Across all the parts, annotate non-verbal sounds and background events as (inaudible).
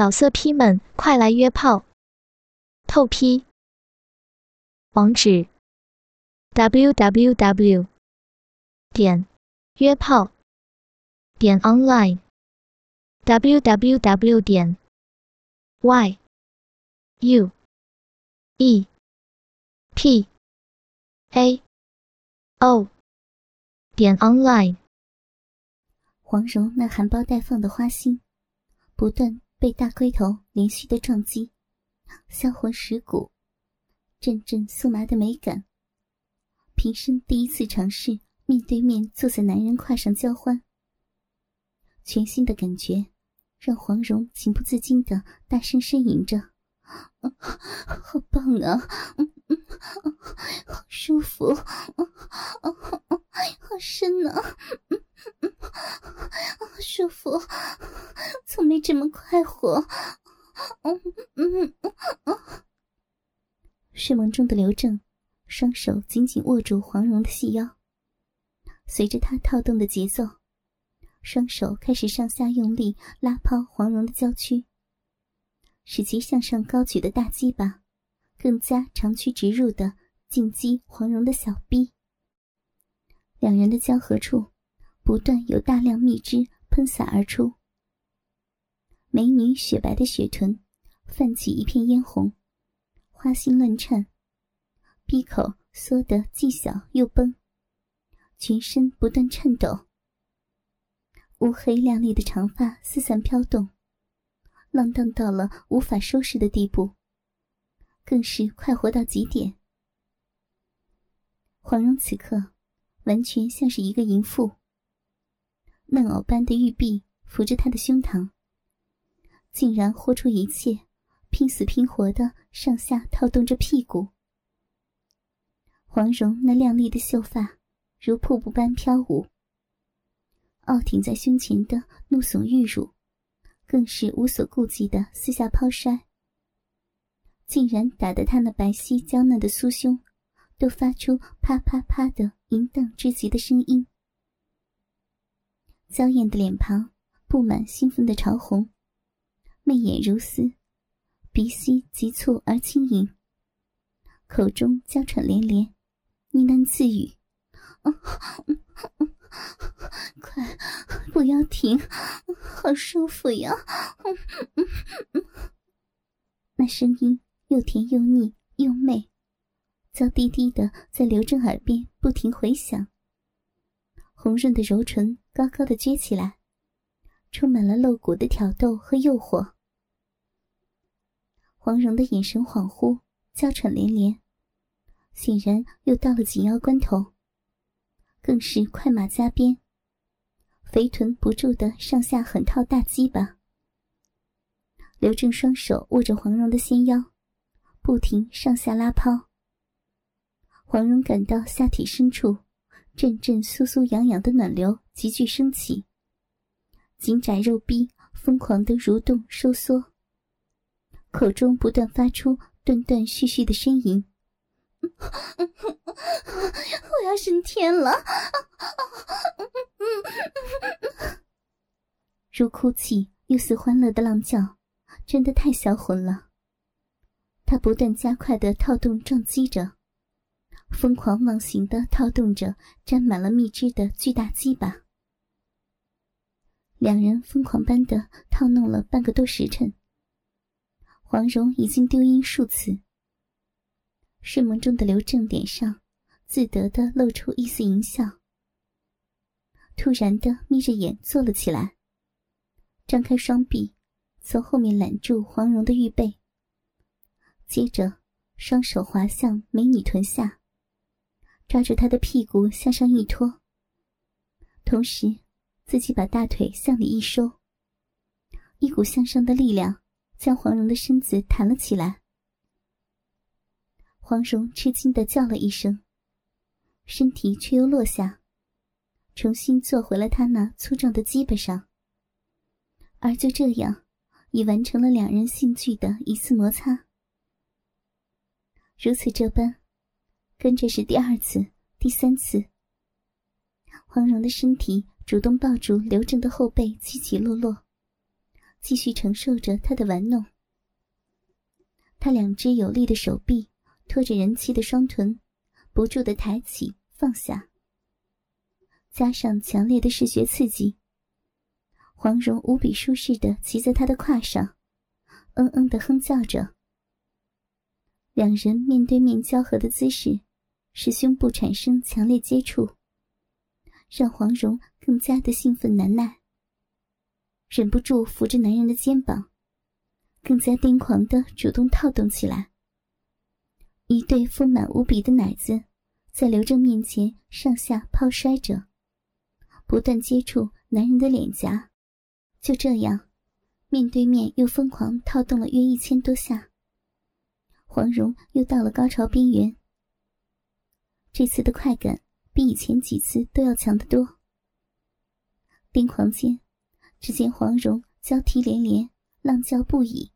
老色批们，快来约炮！透批。网址：w w w 点约炮点 online w w w 点 y u e p a o 点 online。黄蓉那含苞待放的花心，不断。被大龟头连续的撞击，销魂蚀骨，阵阵酥麻的美感。平生第一次尝试面对面坐在男人胯上交欢，全新的感觉让黄蓉情不自禁的大声呻吟着：“ (laughs) 好棒啊，好舒服，好深呢啊！”舒服，从没这么快活。嗯嗯嗯。睡梦中的刘正，双手紧紧握住黄蓉的细腰，随着他套动的节奏，双手开始上下用力拉抛黄蓉的娇躯，使其向上高举的大鸡巴更加长驱直入的进击黄蓉的小臂。两人的交合处。不断有大量蜜汁喷洒而出，美女雪白的雪臀泛起一片嫣红，花心乱颤，闭口缩得既小又崩，全身不断颤抖。乌黑亮丽的长发四散飘动，浪荡到了无法收拾的地步，更是快活到极点。黄蓉此刻完全像是一个淫妇。嫩藕般的玉臂扶着他的胸膛，竟然豁出一切，拼死拼活的上下套动着屁股。黄蓉那亮丽的秀发如瀑布般飘舞，傲挺在胸前的怒耸玉乳，更是无所顾忌的四下抛摔，竟然打得他那白皙娇嫩的酥胸都发出啪啪啪的淫荡之极的声音。娇艳的脸庞布满兴奋的潮红，媚眼如丝，鼻息急促而轻盈，口中娇喘连连，呢喃自语：“快，不要停，好舒服呀！”那声音又甜又腻又媚，娇滴滴的在刘正耳边不停回响。红润的柔唇高高的撅起来，充满了露骨的挑逗和诱惑。黄蓉的眼神恍惚，娇喘连连，显然又到了紧要关头，更是快马加鞭，肥臀不住的上下狠套大鸡巴。刘正双手握着黄蓉的纤腰，不停上下拉抛。黄蓉感到下体深处。阵阵酥酥痒痒的暖流急剧升起，紧窄肉壁疯狂的蠕动收缩，口中不断发出断断续续的呻吟：“ (laughs) 我要升天了！”如哭泣又似欢乐的浪叫，真的太销魂了。他不断加快的套动撞击着。疯狂忘形的套动着沾满了蜜汁的巨大鸡巴，两人疯狂般的套弄了半个多时辰。黄蓉已经丢音数次。睡梦中的刘正脸上自得的露出一丝淫笑，突然的眯着眼坐了起来，张开双臂，从后面揽住黄蓉的玉背，接着双手滑向美女臀下。抓住他的屁股向上一拖，同时自己把大腿向里一收，一股向上的力量将黄蓉的身子弹了起来。黄蓉吃惊的叫了一声，身体却又落下，重新坐回了他那粗壮的鸡巴上。而就这样，已完成了两人性具的一次摩擦。如此这般。跟着是第二次、第三次。黄蓉的身体主动抱住刘正的后背，起起落落，继续承受着他的玩弄。他两只有力的手臂托着人妻的双臀，不住的抬起放下，加上强烈的视觉刺激，黄蓉无比舒适的骑在他的胯上，嗯嗯的哼叫着。两人面对面交合的姿势，使胸部产生强烈接触，让黄蓉更加的兴奋难耐。忍不住扶着男人的肩膀，更加癫狂的主动套动起来。一对丰满无比的奶子在刘正面前上下抛摔着，不断接触男人的脸颊。就这样，面对面又疯狂套动了约一千多下。黄蓉又到了高潮边缘，这次的快感比以前几次都要强得多。癫狂间。只见黄蓉娇啼连连，浪叫不已，“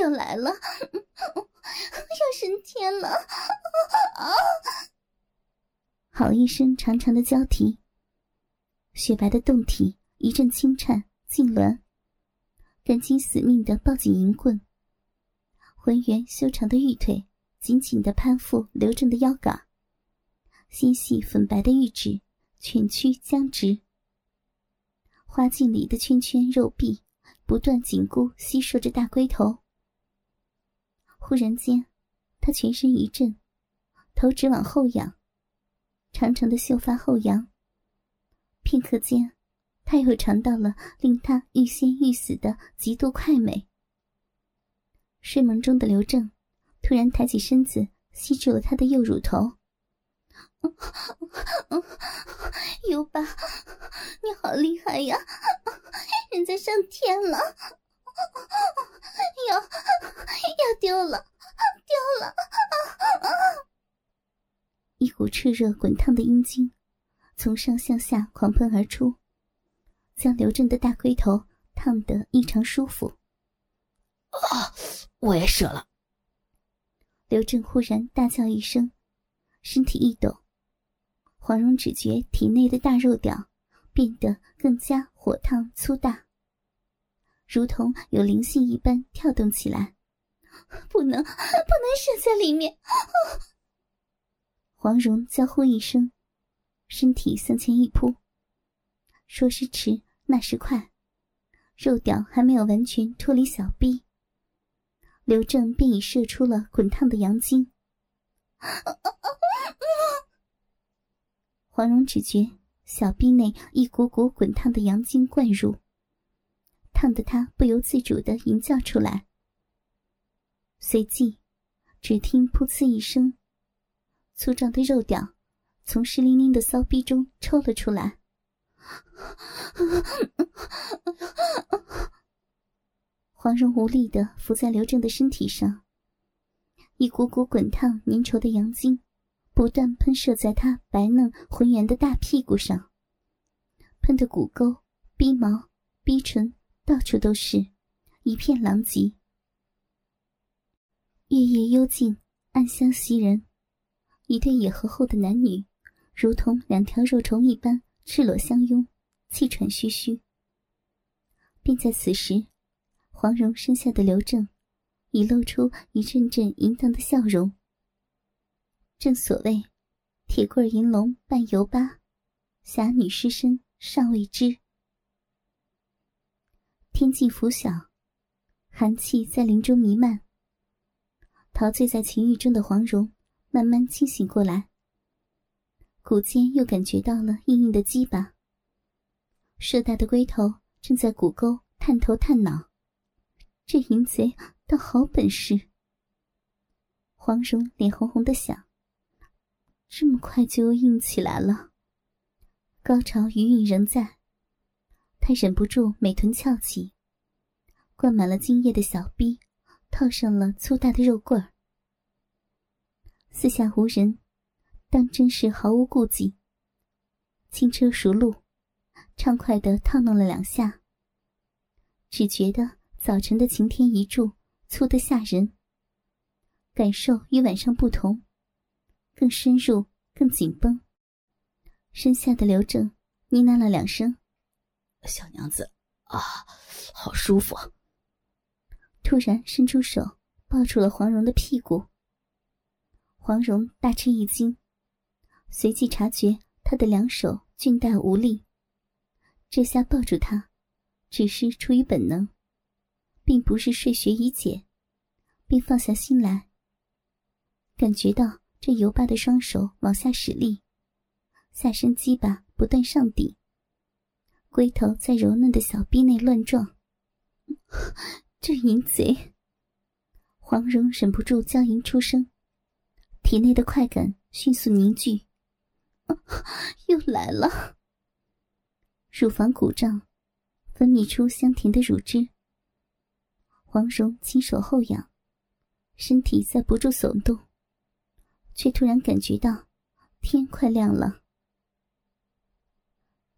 要来了，要升天了！”啊！好一声长长的娇啼，雪白的胴体一阵轻颤痉挛，赶紧死命的抱紧银棍，浑圆修长的玉腿紧紧的攀附刘正的腰杆，纤细粉白的玉指蜷曲僵直。花镜里的圈圈肉臂不断紧箍吸收着大龟头。忽然间，他全身一震，头直往后仰，长长的秀发后扬。片刻间，他又尝到了令他欲仙欲死的极度快美。睡梦中的刘正突然抬起身子，吸住了他的右乳头。尤巴，你好厉害呀！人家上天了，要要丢了，丢了！一股炽热滚烫的阴茎从上向下狂喷而出，将刘正的大龟头烫得异常舒服。啊！我也射了！刘正忽然大叫一声，身体一抖。黄蓉只觉体内的大肉屌变得更加火烫粗大，如同有灵性一般跳动起来。不能，不能射在里面！黄蓉娇呼一声，身体向前一扑。说时迟，那时快，肉屌还没有完全脱离小臂，刘正便已射出了滚烫的阳精。黄蓉只觉小臂内一股股滚烫的阳精灌入，烫得她不由自主的吟叫出来。随即，只听“噗呲”一声，粗壮的肉屌从湿淋淋的骚逼中抽了出来。黄蓉无力的伏在刘正的身体上，一股股滚烫粘稠的阳精。不断喷射在他白嫩浑圆的大屁股上，喷的骨沟、逼毛、逼唇到处都是，一片狼藉。月夜幽静，暗香袭人，一对野合后的男女，如同两条肉虫一般赤裸相拥，气喘吁吁。便在此时，黄蓉身下的刘正，已露出一阵阵淫荡的笑容。正所谓，铁棍银龙伴游巴，侠女尸身尚未知。天静拂晓，寒气在林中弥漫。陶醉在情欲中的黄蓉慢慢清醒过来，骨间又感觉到了硬硬的鸡巴，硕大的龟头正在骨沟探头探脑，这淫贼倒好本事。黄蓉脸红红的想。这么快就硬起来了，高潮余韵仍在，她忍不住美臀翘起，灌满了精液的小臂套上了粗大的肉棍儿。四下无人，当真是毫无顾忌，轻车熟路，畅快的套弄了两下。只觉得早晨的晴天一柱粗得吓人，感受与晚上不同。更深入，更紧绷。身下的刘正呢喃了两声：“小娘子，啊，好舒服！突然伸出手抱住了黄蓉的屁股。黄蓉大吃一惊，随即察觉他的两手俊大无力。这下抱住他，只是出于本能，并不是睡学已解，便放下心来。感觉到这尤巴的双手往下使力，下身鸡巴不断上顶，龟头在柔嫩的小臂内乱撞。这淫贼！黄蓉忍不住娇吟出声。体内的快感迅速凝聚，又来了。乳房鼓胀，分泌出香甜的乳汁。黄蓉亲手后仰，身体在不住耸动，却突然感觉到天快亮了。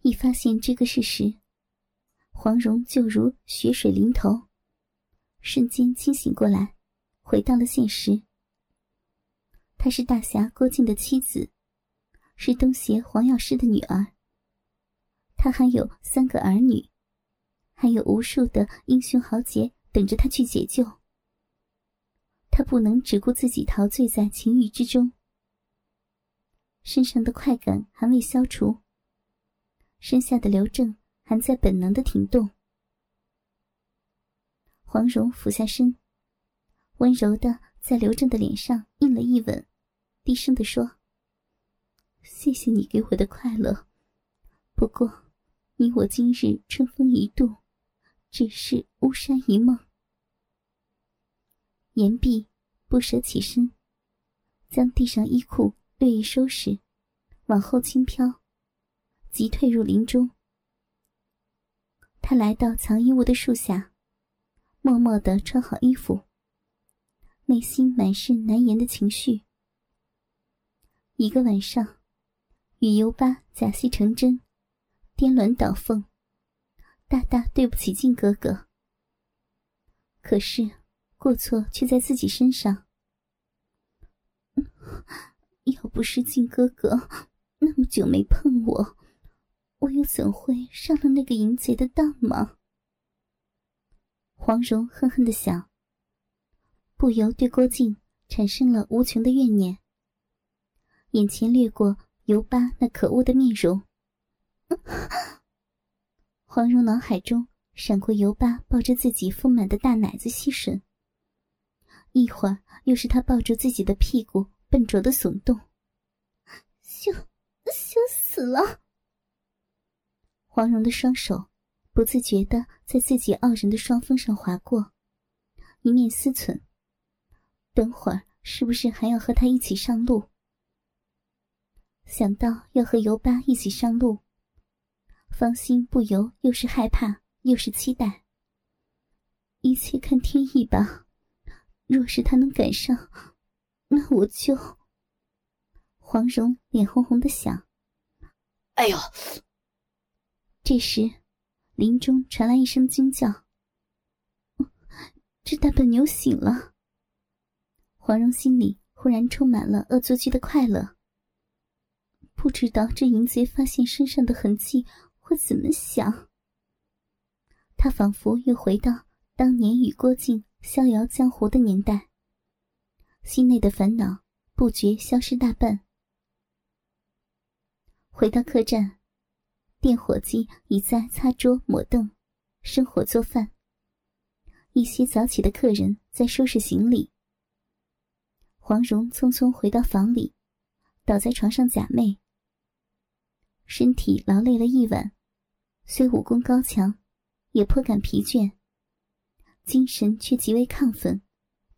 一发现这个事实，黄蓉就如血水淋头，瞬间清醒过来，回到了现实。她是大侠郭靖的妻子，是东邪黄药师的女儿。她还有三个儿女，还有无数的英雄豪杰等着他去解救。他不能只顾自己陶醉在情欲之中，身上的快感还未消除，身下的刘正还在本能的停动。黄蓉俯下身，温柔的。在刘正的脸上印了一吻，低声的说：“谢谢你给我的快乐，不过，你我今日春风一度，只是巫山一梦。”言毕，不舍起身，将地上衣裤略一收拾，往后轻飘，即退入林中。他来到藏衣物的树下，默默的穿好衣服。内心满是难言的情绪。一个晚上，与尤巴假戏成真，颠鸾倒凤，大大对不起靖哥哥。可是过错却在自己身上。要不是靖哥哥那么久没碰我，我又怎会上了那个淫贼的当吗？黄蓉恨恨的想。不由对郭靖产生了无穷的怨念。眼前掠过尤巴那可恶的面容，(laughs) 黄蓉脑海中闪过尤巴抱着自己丰满的大奶子吸吮，一会儿又是他抱住自己的屁股笨拙的耸动，羞羞死了！黄蓉的双手不自觉的在自己傲人的双峰上划过，一面思忖。等会儿是不是还要和他一起上路？想到要和尤巴一起上路，芳心不由又是害怕又是期待。一切看天意吧。若是他能赶上，那我就……黄蓉脸红红的想：“哎呦！”这时，林中传来一声惊叫：“这大笨牛醒了！”黄蓉心里忽然充满了恶作剧的快乐。不知道这淫贼发现身上的痕迹会怎么想。他仿佛又回到当年与郭靖逍遥江湖的年代，心内的烦恼不觉消失大半。回到客栈，店伙计已在擦桌抹凳，生火做饭。一些早起的客人在收拾行李。黄蓉匆匆回到房里，倒在床上假寐。身体劳累了一晚，虽武功高强，也颇感疲倦。精神却极为亢奋，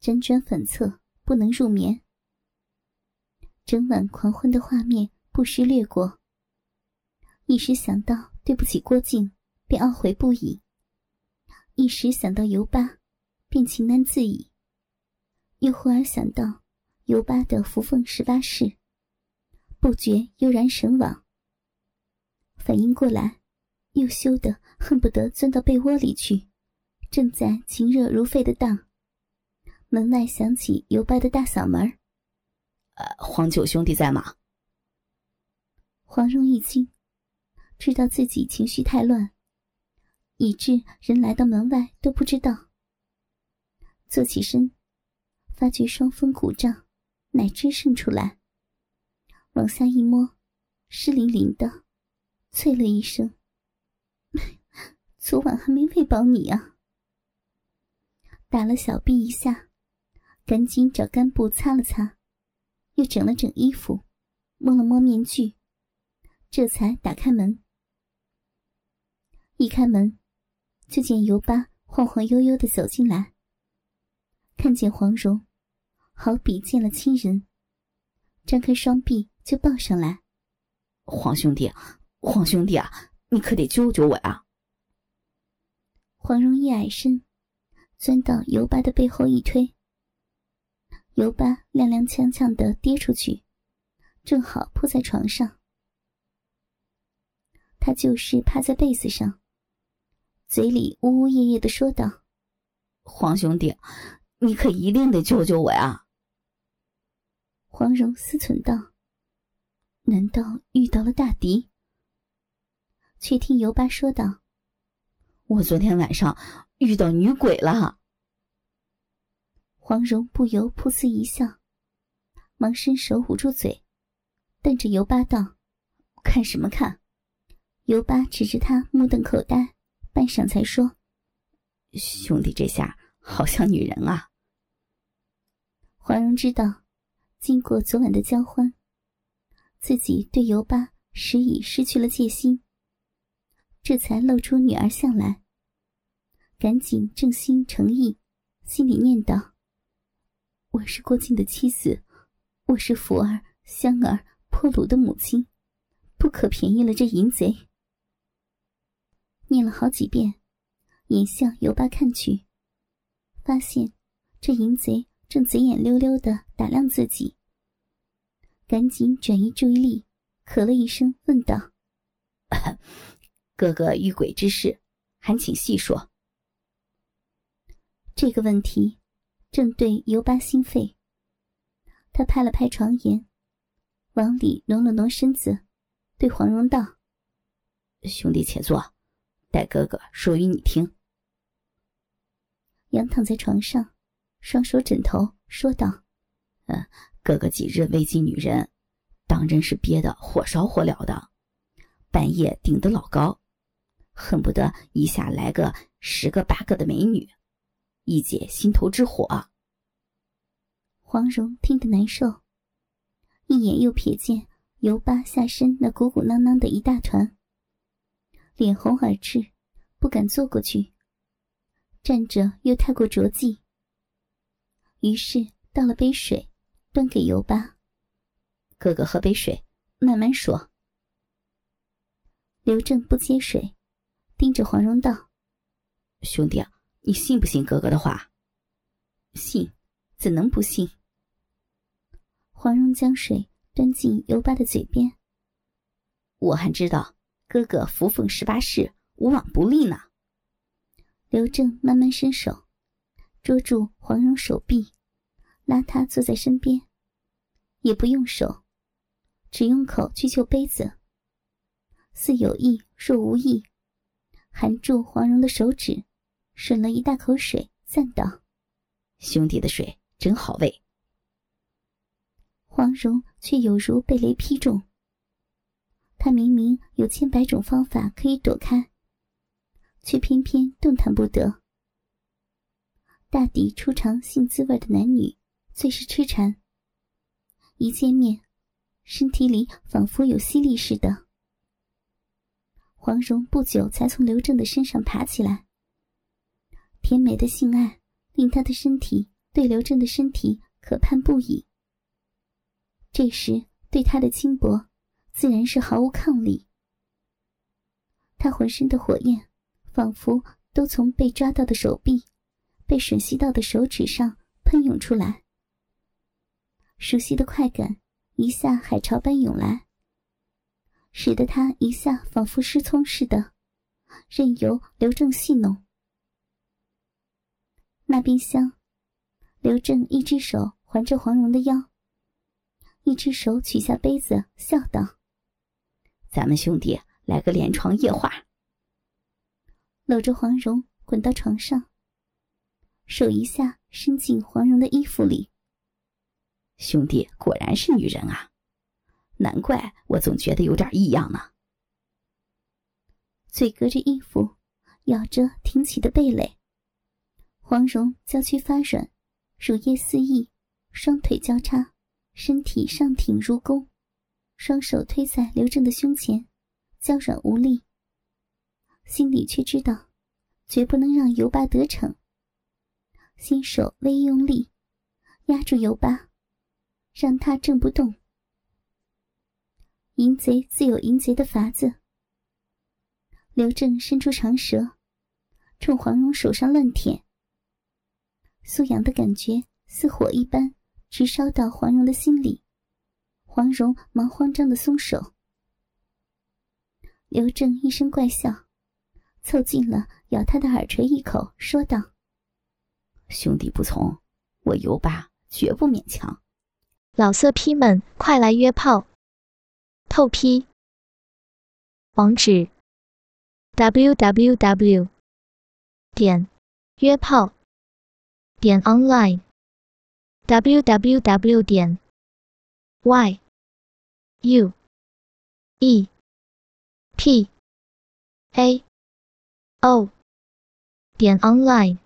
辗转反侧，不能入眠。整晚狂欢的画面不时掠过，一时想到对不起郭靖，便懊悔不已；一时想到尤巴，便情难自已；又忽而想到。尤巴的扶凤十八式，不觉悠然神往。反应过来，又羞得恨不得钻到被窝里去，正在情热如沸的荡，门外响起尤巴的大嗓门呃，黄九兄弟在吗？”黄蓉一惊，知道自己情绪太乱，以致人来到门外都不知道。坐起身，发觉双峰鼓胀，奶汁渗出来，往下一摸，湿淋淋的，啐了一声：“ (laughs) 昨晚还没喂饱你啊！”打了小臂一下，赶紧找干布擦了擦，又整了整衣服，摸了摸面具，这才打开门。一开门，就见尤巴晃晃悠悠的走进来。看见黄蓉，好比见了亲人，张开双臂就抱上来。黄兄弟，黄兄弟啊，你可得救救我呀！黄蓉一矮身，钻到尤巴的背后一推，尤巴踉踉跄跄的跌出去，正好扑在床上。他就是趴在被子上，嘴里呜呜咽咽的说道：“黄兄弟。”你可一定得救救我呀！黄蓉思忖道：“难道遇到了大敌？”却听尤巴说道：“我昨天晚上遇到女鬼了。”黄蓉不由噗呲一笑，忙伸手捂住嘴，瞪着尤巴道：“看什么看？”尤巴指着他，目瞪口呆，半晌才说：“兄弟，这下好像女人啊。”黄蓉知道，经过昨晚的交欢，自己对尤巴实已失去了戒心，这才露出女儿相来。赶紧正心诚意，心里念道：“我是郭靖的妻子，我是福儿、香儿、破鲁的母亲，不可便宜了这淫贼。”念了好几遍，眼向尤巴看去，发现这淫贼。正贼眼溜溜的打量自己，赶紧转移注意力，咳了一声，问道：“ (laughs) 哥哥遇鬼之事，还请细说。”这个问题正对尤巴心肺。他拍了拍床沿，往里挪了挪身子，对黄蓉道：“兄弟且坐，待哥哥说与你听。”仰躺在床上。双手枕头，说道：“嗯，哥哥几日未见女人，当真是憋得火烧火燎的，半夜顶得老高，恨不得一下来个十个八个的美女，一解心头之火。”黄蓉听得难受，一眼又瞥见尤巴下身那鼓鼓囊囊的一大团，脸红耳赤，不敢坐过去，站着又太过着急。于是倒了杯水，端给尤巴。哥哥喝杯水，慢慢说。刘正不接水，盯着黄蓉道：“兄弟啊，你信不信哥哥的话？”“信，怎能不信？”黄蓉将水端进尤巴的嘴边。我还知道哥哥扶凤十八式，无往不利呢。刘正慢慢伸手。捉住黄蓉手臂，拉她坐在身边，也不用手，只用口去救杯子，似有意若无意，含住黄蓉的手指，吮了一大口水，赞道：“兄弟的水真好喂。”黄蓉却有如被雷劈中，她明明有千百种方法可以躲开，却偏偏动弹不得。大抵初尝性滋味的男女，最是痴缠。一见面，身体里仿佛有吸力似的。黄蓉不久才从刘正的身上爬起来，甜美的性爱令他的身体对刘正的身体可盼不已。这时对他的轻薄，自然是毫无抗力。他浑身的火焰，仿佛都从被抓到的手臂。被吮吸到的手指上喷涌出来，熟悉的快感一下海潮般涌来，使得他一下仿佛失聪似的，任由刘正戏弄。那冰箱，刘正一只手环着黄蓉的腰，一只手取下杯子，笑道：“咱们兄弟来个连床夜话。”搂着黄蓉滚到床上，手一下伸进黄蓉的衣服里。兄弟果然是女人啊，难怪我总觉得有点异样呢。嘴隔着衣服，咬着挺起的蓓蕾。黄蓉娇躯发软，乳液四溢，双腿交叉，身体上挺如弓，双手推在刘正的胸前，娇软无力。心里却知道，绝不能让尤巴得逞。新手微用力，压住尤巴，让他挣不动。淫贼自有淫贼的法子。刘正伸出长舌，冲黄蓉手上乱舔。苏阳的感觉似火一般，直烧到黄蓉的心里。黄蓉忙慌张的松手。刘正一声怪笑。凑近了，咬他的耳垂一口，说道：“兄弟不从，我尤巴绝不勉强。老色批们，快来约炮！透批。网址：w w w. 点约炮点 online w w w. 点 y u e p a。哦，点 online。